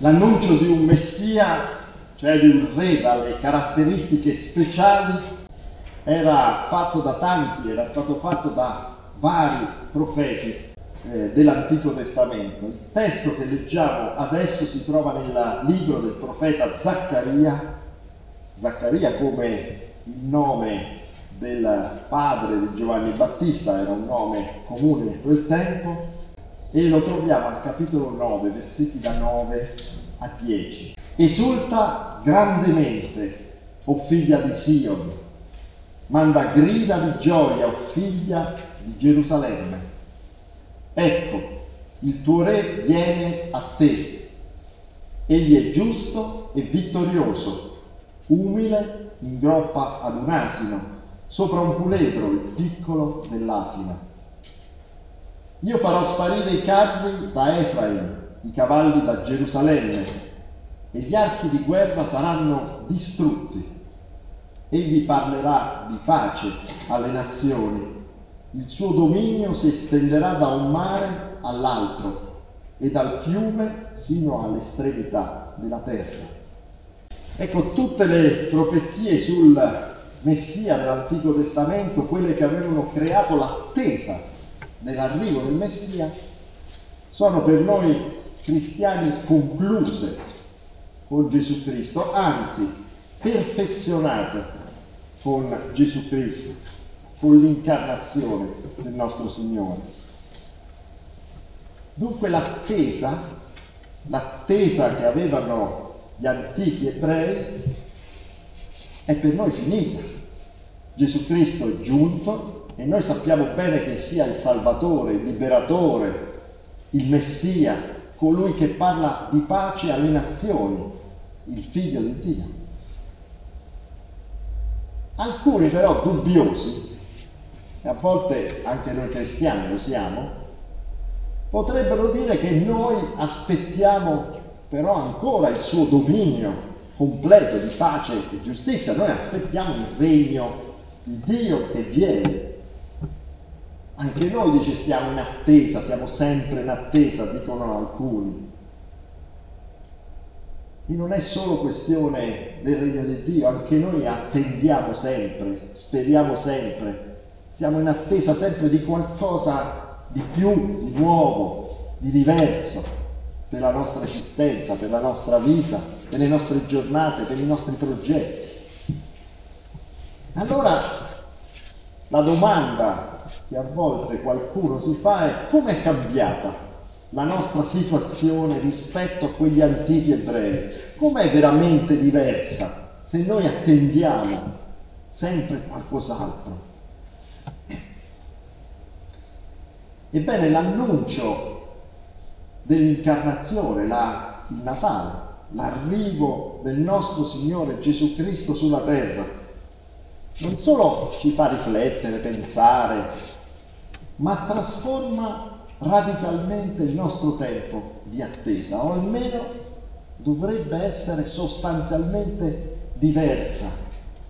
L'annuncio di un Messia, cioè di un re dalle caratteristiche speciali, era fatto da tanti, era stato fatto da vari profeti eh, dell'Antico Testamento. Il testo che leggiamo adesso si trova nel libro del profeta Zaccaria, Zaccaria come il nome del padre di Giovanni Battista, era un nome comune in quel tempo, e lo troviamo al capitolo 9, versetti da 9 a 10. Esulta grandemente, o figlia di Sion, manda grida di gioia, o figlia di Gerusalemme. Ecco, il tuo re viene a te. Egli è giusto e vittorioso, umile in groppa ad un asino, sopra un puledro, il piccolo dell'asina. Io farò sparire i carri da Efraim, i cavalli da Gerusalemme, e gli archi di guerra saranno distrutti. Egli parlerà di pace alle nazioni. Il suo dominio si estenderà da un mare all'altro e dal fiume sino all'estremità della terra. Ecco tutte le profezie sul Messia dell'Antico Testamento, quelle che avevano creato l'attesa dell'arrivo del Messia, sono per noi cristiani concluse con Gesù Cristo, anzi perfezionate con Gesù Cristo, con l'incarnazione del nostro Signore. Dunque l'attesa, l'attesa che avevano gli antichi ebrei è per noi finita. Gesù Cristo è giunto e noi sappiamo bene che sia il Salvatore, il Liberatore, il Messia, colui che parla di pace alle nazioni, il Figlio di Dio. Alcuni però dubbiosi, e a volte anche noi cristiani lo siamo, potrebbero dire che noi aspettiamo però ancora il suo dominio completo di pace e giustizia, noi aspettiamo il regno di Dio che viene. Anche noi dice stiamo in attesa, siamo sempre in attesa, dicono alcuni. E non è solo questione del regno di Dio, anche noi attendiamo sempre, speriamo sempre, siamo in attesa sempre di qualcosa di più, di nuovo, di diverso per la nostra esistenza, per la nostra vita, per le nostre giornate, per i nostri progetti. Allora la domanda che a volte qualcuno si fa è come è cambiata la nostra situazione rispetto a quegli antichi ebrei? Com'è veramente diversa se noi attendiamo sempre qualcos'altro? Ebbene, l'annuncio dell'incarnazione, la, il Natale, l'arrivo del nostro Signore Gesù Cristo sulla terra, non solo ci fa riflettere, pensare, ma trasforma radicalmente il nostro tempo di attesa, o almeno dovrebbe essere sostanzialmente diversa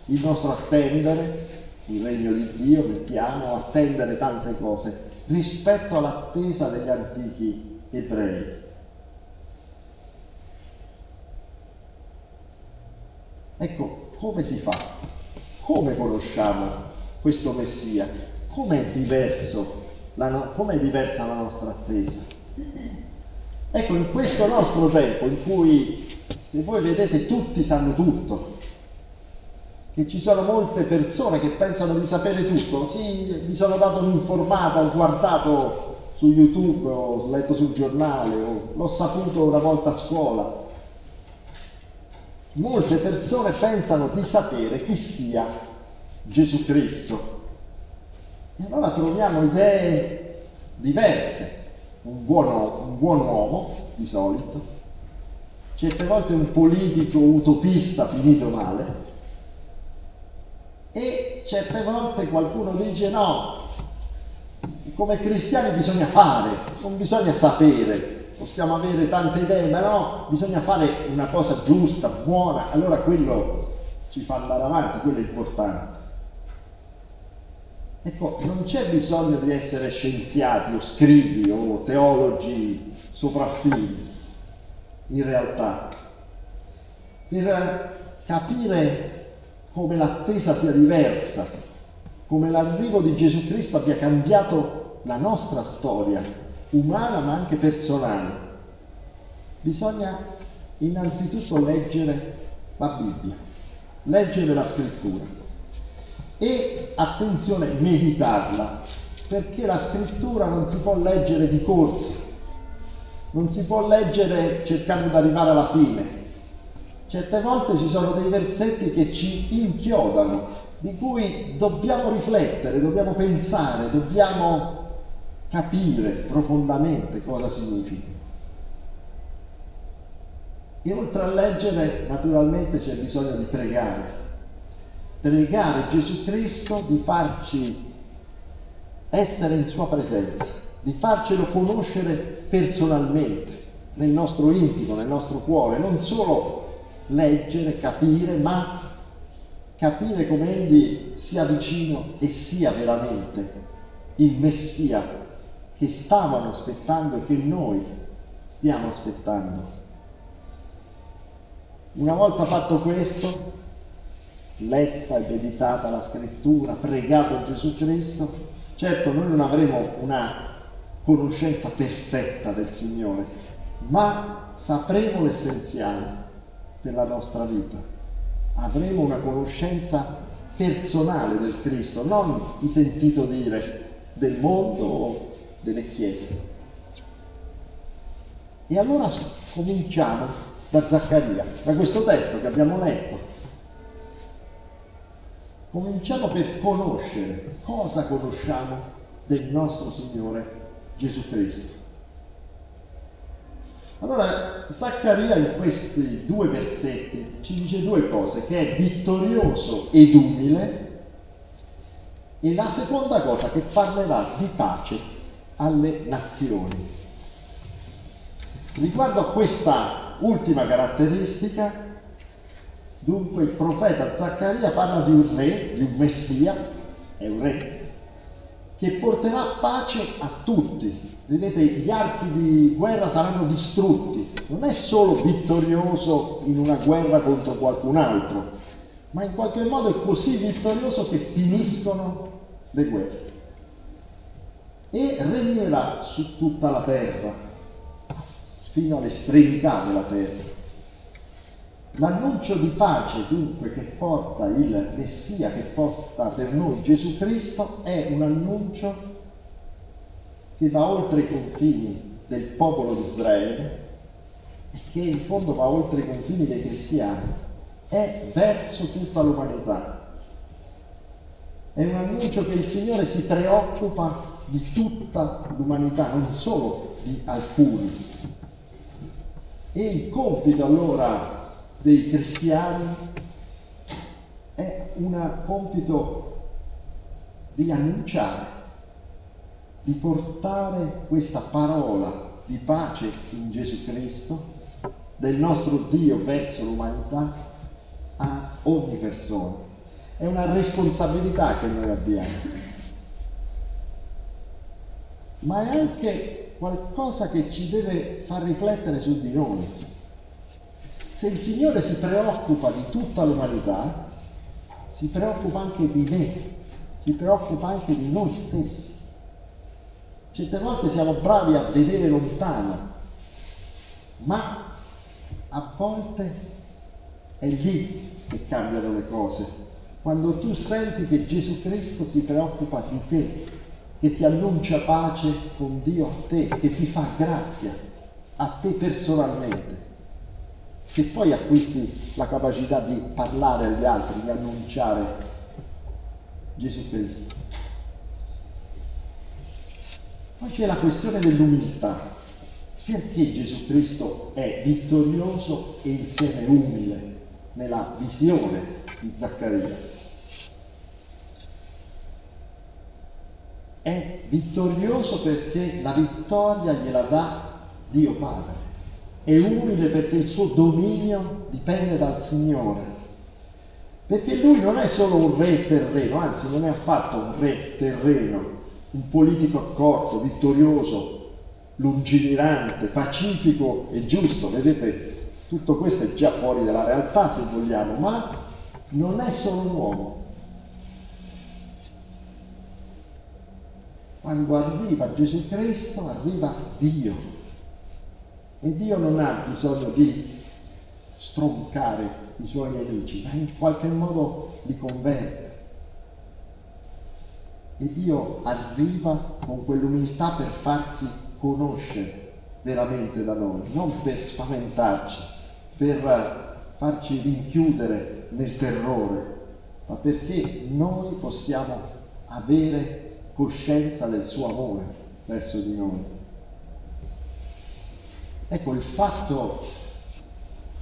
il nostro attendere il regno di Dio, mettiamo, attendere tante cose rispetto all'attesa degli antichi ebrei. Ecco, come si fa? Come conosciamo questo Messia? Com'è diverso la, com'è diversa la nostra attesa? Ecco, in questo nostro tempo in cui, se voi vedete, tutti sanno tutto, che ci sono molte persone che pensano di sapere tutto, sì, mi sono dato un'informata, ho guardato su YouTube, ho letto sul giornale, o l'ho saputo una volta a scuola, molte persone pensano di sapere chi sia Gesù Cristo. E allora troviamo idee diverse. Un buon, un buon uomo, di solito, certe volte un politico utopista finito male, e certe volte qualcuno dice no, come cristiani bisogna fare, non bisogna sapere, possiamo avere tante idee, ma no, bisogna fare una cosa giusta, buona, allora quello ci fa andare avanti, quello è importante. Ecco, non c'è bisogno di essere scienziati o scrivi o teologi sopraffini. in realtà, per capire come l'attesa sia diversa, come l'arrivo di Gesù Cristo abbia cambiato la nostra storia, umana ma anche personale. Bisogna innanzitutto leggere la Bibbia, leggere la scrittura e attenzione, meditarla, perché la scrittura non si può leggere di corsa, non si può leggere cercando di arrivare alla fine. Certe volte ci sono dei versetti che ci inchiodano, di cui dobbiamo riflettere, dobbiamo pensare, dobbiamo capire profondamente cosa significa. E oltre a leggere, naturalmente c'è bisogno di pregare. Pregare Gesù Cristo di farci essere in Sua presenza, di farcelo conoscere personalmente, nel nostro intimo, nel nostro cuore, non solo leggere, capire, ma capire come Egli sia vicino e sia veramente il Messia che stavano aspettando e che noi stiamo aspettando. Una volta fatto questo, letta e meditata la scrittura, pregato Gesù Cristo, certo noi non avremo una conoscenza perfetta del Signore, ma sapremo l'essenziale per la nostra vita. Avremo una conoscenza personale del Cristo, non di sentito dire del mondo o delle chiese. E allora cominciamo da Zaccaria, da questo testo che abbiamo letto. Cominciamo per conoscere cosa conosciamo del nostro Signore Gesù Cristo. Allora, Zaccaria in questi due versetti ci dice due cose, che è vittorioso ed umile e la seconda cosa che parlerà di pace alle nazioni. Riguardo a questa ultima caratteristica, dunque il profeta Zaccaria parla di un re, di un messia, è un re, che porterà pace a tutti. Vedete, gli archi di guerra saranno distrutti. Non è solo vittorioso in una guerra contro qualcun altro, ma in qualche modo è così vittorioso che finiscono le guerre. E regnerà su tutta la terra, fino all'estremità della terra. L'annuncio di pace dunque che porta il Messia, che porta per noi Gesù Cristo, è un annuncio che va oltre i confini del popolo di Israele e che in fondo va oltre i confini dei cristiani, è verso tutta l'umanità. È un annuncio che il Signore si preoccupa di tutta l'umanità, non solo di alcuni. E il compito allora dei cristiani è un compito di annunciare, di portare questa parola di pace in Gesù Cristo, del nostro Dio verso l'umanità, a ogni persona. È una responsabilità che noi abbiamo, ma è anche qualcosa che ci deve far riflettere su di noi se il Signore si preoccupa di tutta l'umanità, si preoccupa anche di me, si preoccupa anche di noi stessi. Certe volte siamo bravi a vedere lontano, ma a volte è lì che cambiano le cose. Quando tu senti che Gesù Cristo si preoccupa di te, che ti annuncia pace con Dio a te, che ti fa grazia a te personalmente che poi acquisti la capacità di parlare agli altri, di annunciare Gesù Cristo. Poi c'è la questione dell'umiltà. Perché Gesù Cristo è vittorioso e insieme umile nella visione di Zaccaria? È vittorioso perché la vittoria gliela dà Dio Padre è umile perché il suo dominio dipende dal Signore. Perché lui non è solo un re terreno, anzi non è affatto un re terreno, un politico accorto, vittorioso, lungimirante, pacifico e giusto. Vedete, tutto questo è già fuori dalla realtà se vogliamo, ma non è solo un uomo. Quando arriva Gesù Cristo, arriva Dio. E Dio non ha bisogno di stroncare i suoi nemici, ma in qualche modo li converte. E Dio arriva con quell'umiltà per farsi conoscere veramente da noi, non per spaventarci, per farci rinchiudere nel terrore, ma perché noi possiamo avere coscienza del suo amore verso di noi. Ecco, il fatto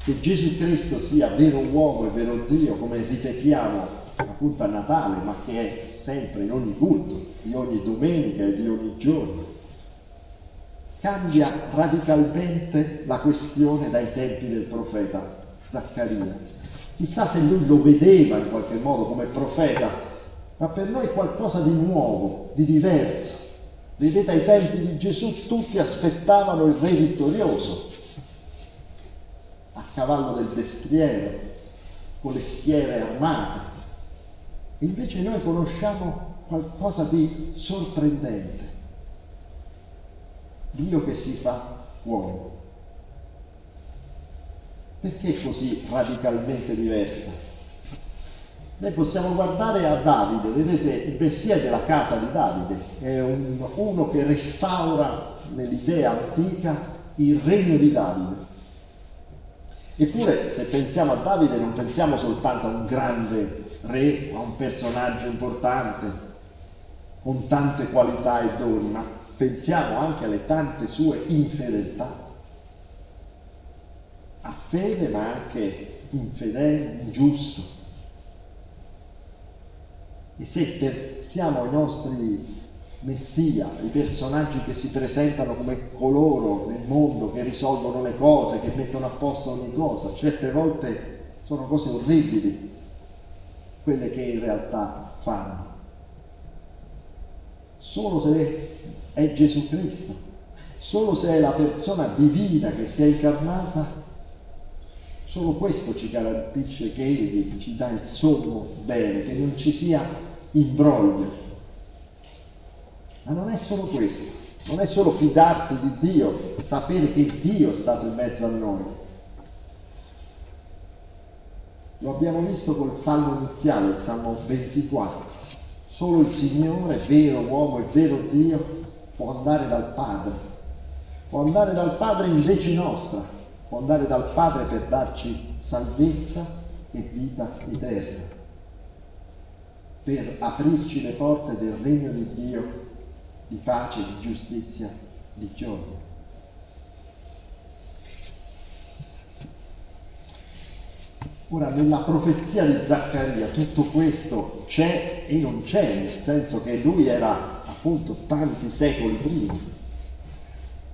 che Gesù Cristo sia vero uomo e vero Dio, come ripetiamo appunto a Natale, ma che è sempre in ogni culto, di ogni domenica e di ogni giorno, cambia radicalmente la questione dai tempi del profeta Zaccaria. Chissà se lui lo vedeva in qualche modo come profeta, ma per noi è qualcosa di nuovo, di diverso. Vedete, ai tempi di Gesù tutti aspettavano il re vittorioso, a cavallo del destriero, con le schiere armate. Invece noi conosciamo qualcosa di sorprendente. Dio che si fa uomo. Perché così radicalmente diversa? Noi possiamo guardare a Davide, vedete il Messia della casa di Davide, è un, uno che restaura nell'idea antica il regno di Davide. Eppure se pensiamo a Davide non pensiamo soltanto a un grande re, a un personaggio importante, con tante qualità e doni, ma pensiamo anche alle tante sue infedeltà. A fede ma anche infedele, ingiusto. E se pensiamo ai nostri messia, i personaggi che si presentano come coloro nel mondo che risolvono le cose, che mettono a posto ogni cosa, certe volte sono cose orribili quelle che in realtà fanno. Solo se è Gesù Cristo, solo se è la persona divina che si è incarnata, solo questo ci garantisce che Egli ci dà il sommo bene, che non ci sia imbroglio. Ma non è solo questo, non è solo fidarsi di Dio, sapere che Dio è stato in mezzo a noi, lo abbiamo visto col salmo iniziale, il salmo 24. Solo il Signore, vero uomo e vero Dio, può andare dal Padre. Può andare dal Padre in vece nostra, può andare dal Padre per darci salvezza e vita eterna, per aprirci le porte del regno di Dio, di pace, di giustizia, di gioia. Ora, nella profezia di Zaccaria tutto questo c'è e non c'è, nel senso che lui era appunto tanti secoli prima.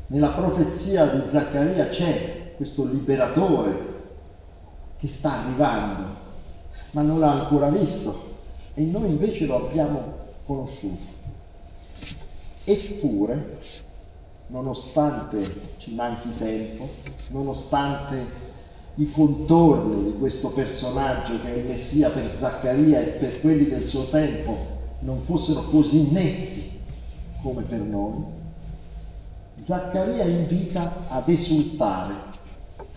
Nella profezia di Zaccaria c'è questo liberatore che sta arrivando, ma non l'ha ancora visto e noi invece lo abbiamo conosciuto. Eppure, nonostante ci manchi tempo, nonostante i contorni di questo personaggio che è il Messia per Zaccaria e per quelli del suo tempo non fossero così netti come per noi, Zaccaria invita ad esultare.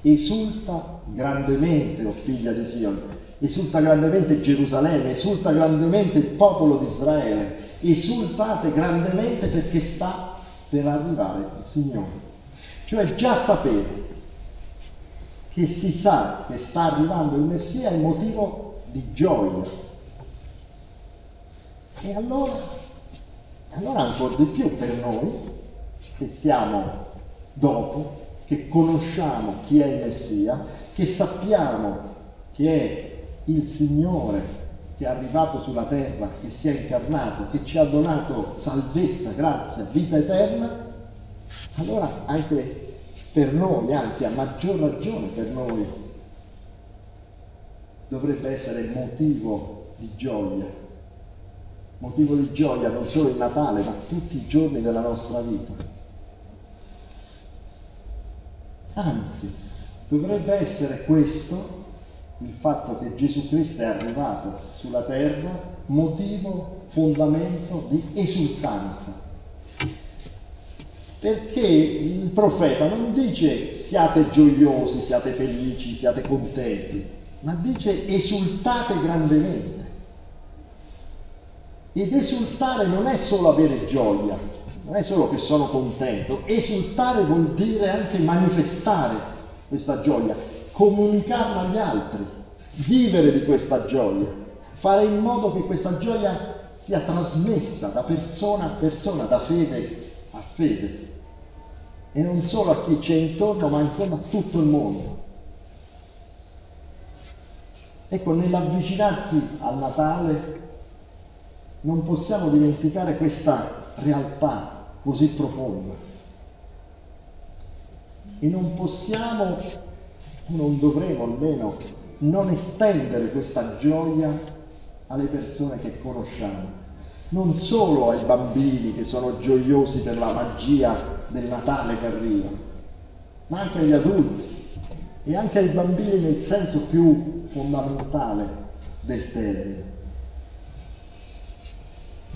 Esulta grandemente, o oh figlia di Sion, esulta grandemente Gerusalemme, esulta grandemente il popolo di Israele, esultate grandemente perché sta per arrivare il Signore. Cioè già sapete che si sa che sta arrivando il Messia è motivo di gioia. E allora, allora ancora di più per noi, che siamo dopo, che conosciamo chi è il Messia, che sappiamo che è il Signore che è arrivato sulla terra, che si è incarnato, che ci ha donato salvezza, grazia, vita eterna, allora anche per noi, anzi a maggior ragione per noi, dovrebbe essere motivo di gioia, motivo di gioia non solo il Natale, ma tutti i giorni della nostra vita. Anzi, dovrebbe essere questo, il fatto che Gesù Cristo è arrivato sulla terra, motivo, fondamento di esultanza. Perché il profeta non dice siate gioiosi, siate felici, siate contenti, ma dice esultate grandemente. Ed esultare non è solo avere gioia, non è solo che sono contento, esultare vuol dire anche manifestare questa gioia, comunicarla agli altri, vivere di questa gioia, fare in modo che questa gioia sia trasmessa da persona a persona, da fede a fede, e non solo a chi c'è intorno, ma in fondo a tutto il mondo. Ecco, nell'avvicinarsi al Natale non possiamo dimenticare questa realtà così profonda. E non possiamo, non dovremo almeno, non estendere questa gioia alle persone che conosciamo. Non solo ai bambini che sono gioiosi per la magia del Natale che arriva, ma anche agli adulti e anche ai bambini nel senso più fondamentale del termine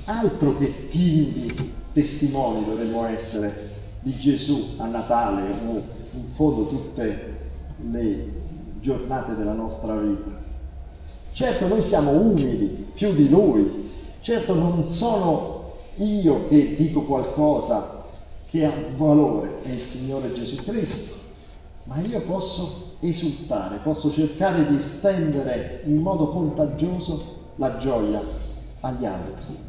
altro che timidi testimoni dovremmo essere di Gesù a Natale o in fondo tutte le giornate della nostra vita. Certo noi siamo umili più di Lui, certo non sono io che dico qualcosa che ha valore, è il Signore Gesù Cristo, ma io posso esultare, posso cercare di estendere in modo contagioso la gioia agli altri.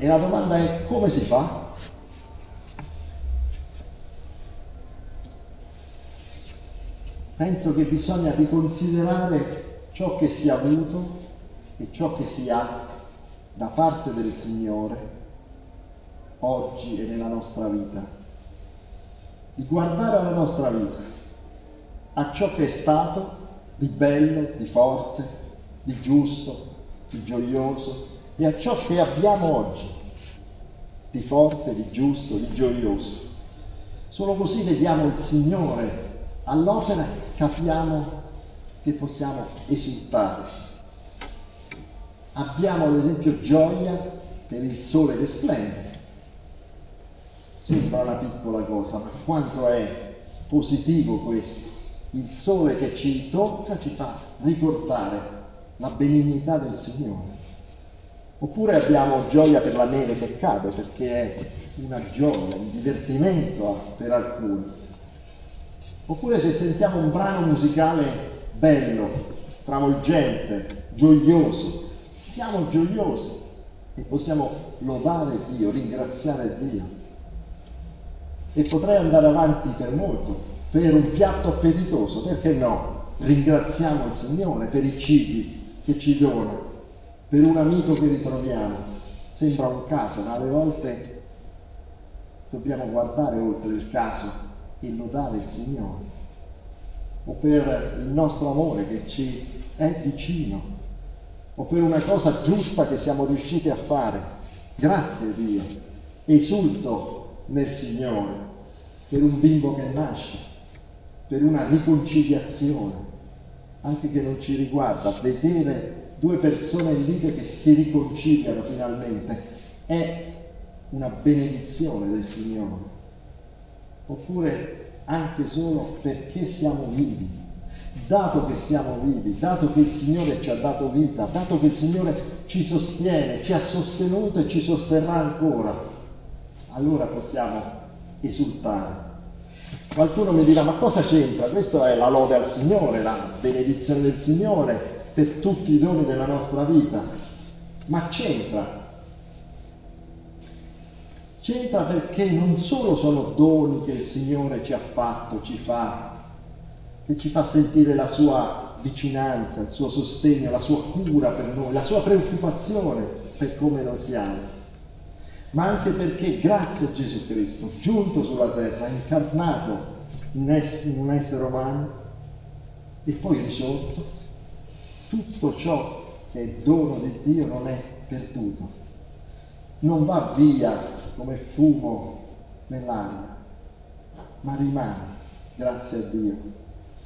E la domanda è come si fa? Penso che bisogna riconsiderare ciò che si è avuto e ciò che si ha da parte del Signore oggi e nella nostra vita. Di guardare alla nostra vita, a ciò che è stato di bello, di forte, di giusto, di gioioso, e a ciò che abbiamo oggi, di forte, di giusto, di gioioso. Solo così vediamo il Signore all'opera capiamo che possiamo esultare. Abbiamo ad esempio gioia per il sole che splende. Sembra una piccola cosa, ma quanto è positivo questo. Il sole che ci tocca ci fa ricordare la benignità del Signore. Oppure abbiamo gioia per la neve che cade, perché è una gioia, un divertimento per alcuni. Oppure se sentiamo un brano musicale bello, travolgente, gioioso, siamo gioiosi e possiamo lodare Dio, ringraziare Dio. E potrei andare avanti per molto, per un piatto appetitoso, perché no? Ringraziamo il Signore per i cibi che ci dona, per un amico che ritroviamo. Sembra un caso, ma alle volte dobbiamo guardare oltre il caso e lodare il Signore. O per il nostro amore che ci è vicino, o per una cosa giusta che siamo riusciti a fare. Grazie Dio, esulto nel Signore per un bimbo che nasce, per una riconciliazione, anche che non ci riguarda, vedere due persone in lite che si riconciliano finalmente, è una benedizione del Signore. Oppure anche solo perché siamo vivi, dato che siamo vivi, dato che il Signore ci ha dato vita, dato che il Signore ci sostiene, ci ha sostenuto e ci sosterrà ancora, allora possiamo esultare. Qualcuno mi dirà, ma cosa c'entra? Questa è la lode al Signore, la benedizione del Signore, per tutti i doni della nostra vita, ma c'entra. C'entra perché non solo sono doni che il Signore ci ha fatto, ci fa, che ci fa sentire la sua vicinanza, il suo sostegno, la sua cura per noi, la sua preoccupazione per come noi siamo, ma anche perché grazie a Gesù Cristo, giunto sulla terra, incarnato in, un essere umano e poi risorto, tutto ciò che è dono di Dio non è perduto, non va via come fumo nell'aria, ma rimane, grazie a Dio.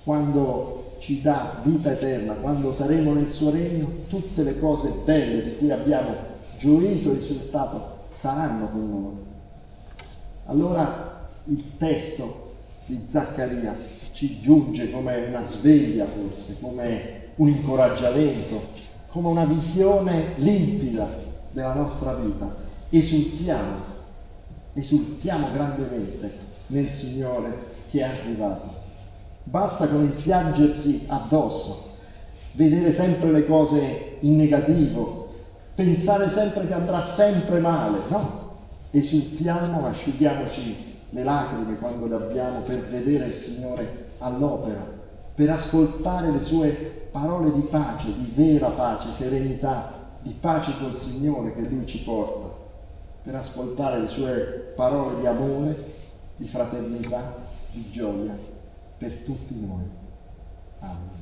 Quando ci dà vita eterna, quando saremo nel suo regno, tutte le cose belle di cui abbiamo gioito e risultato saranno con noi. Allora il testo di Zaccaria ci giunge come una sveglia forse, come un incoraggiamento, come una visione limpida della nostra vita. Esultiamo, esultiamo grandemente nel Signore che è arrivato. Basta con il piangersi addosso, vedere sempre le cose in negativo, pensare sempre che andrà sempre male. No, esultiamo, asciughiamoci le lacrime quando le abbiamo per vedere il Signore all'opera, per ascoltare le sue parole di pace, di vera pace, serenità, di pace col Signore che Lui ci porta, per ascoltare le sue parole di amore, di fraternità, di gioia per tutti noi. Amen.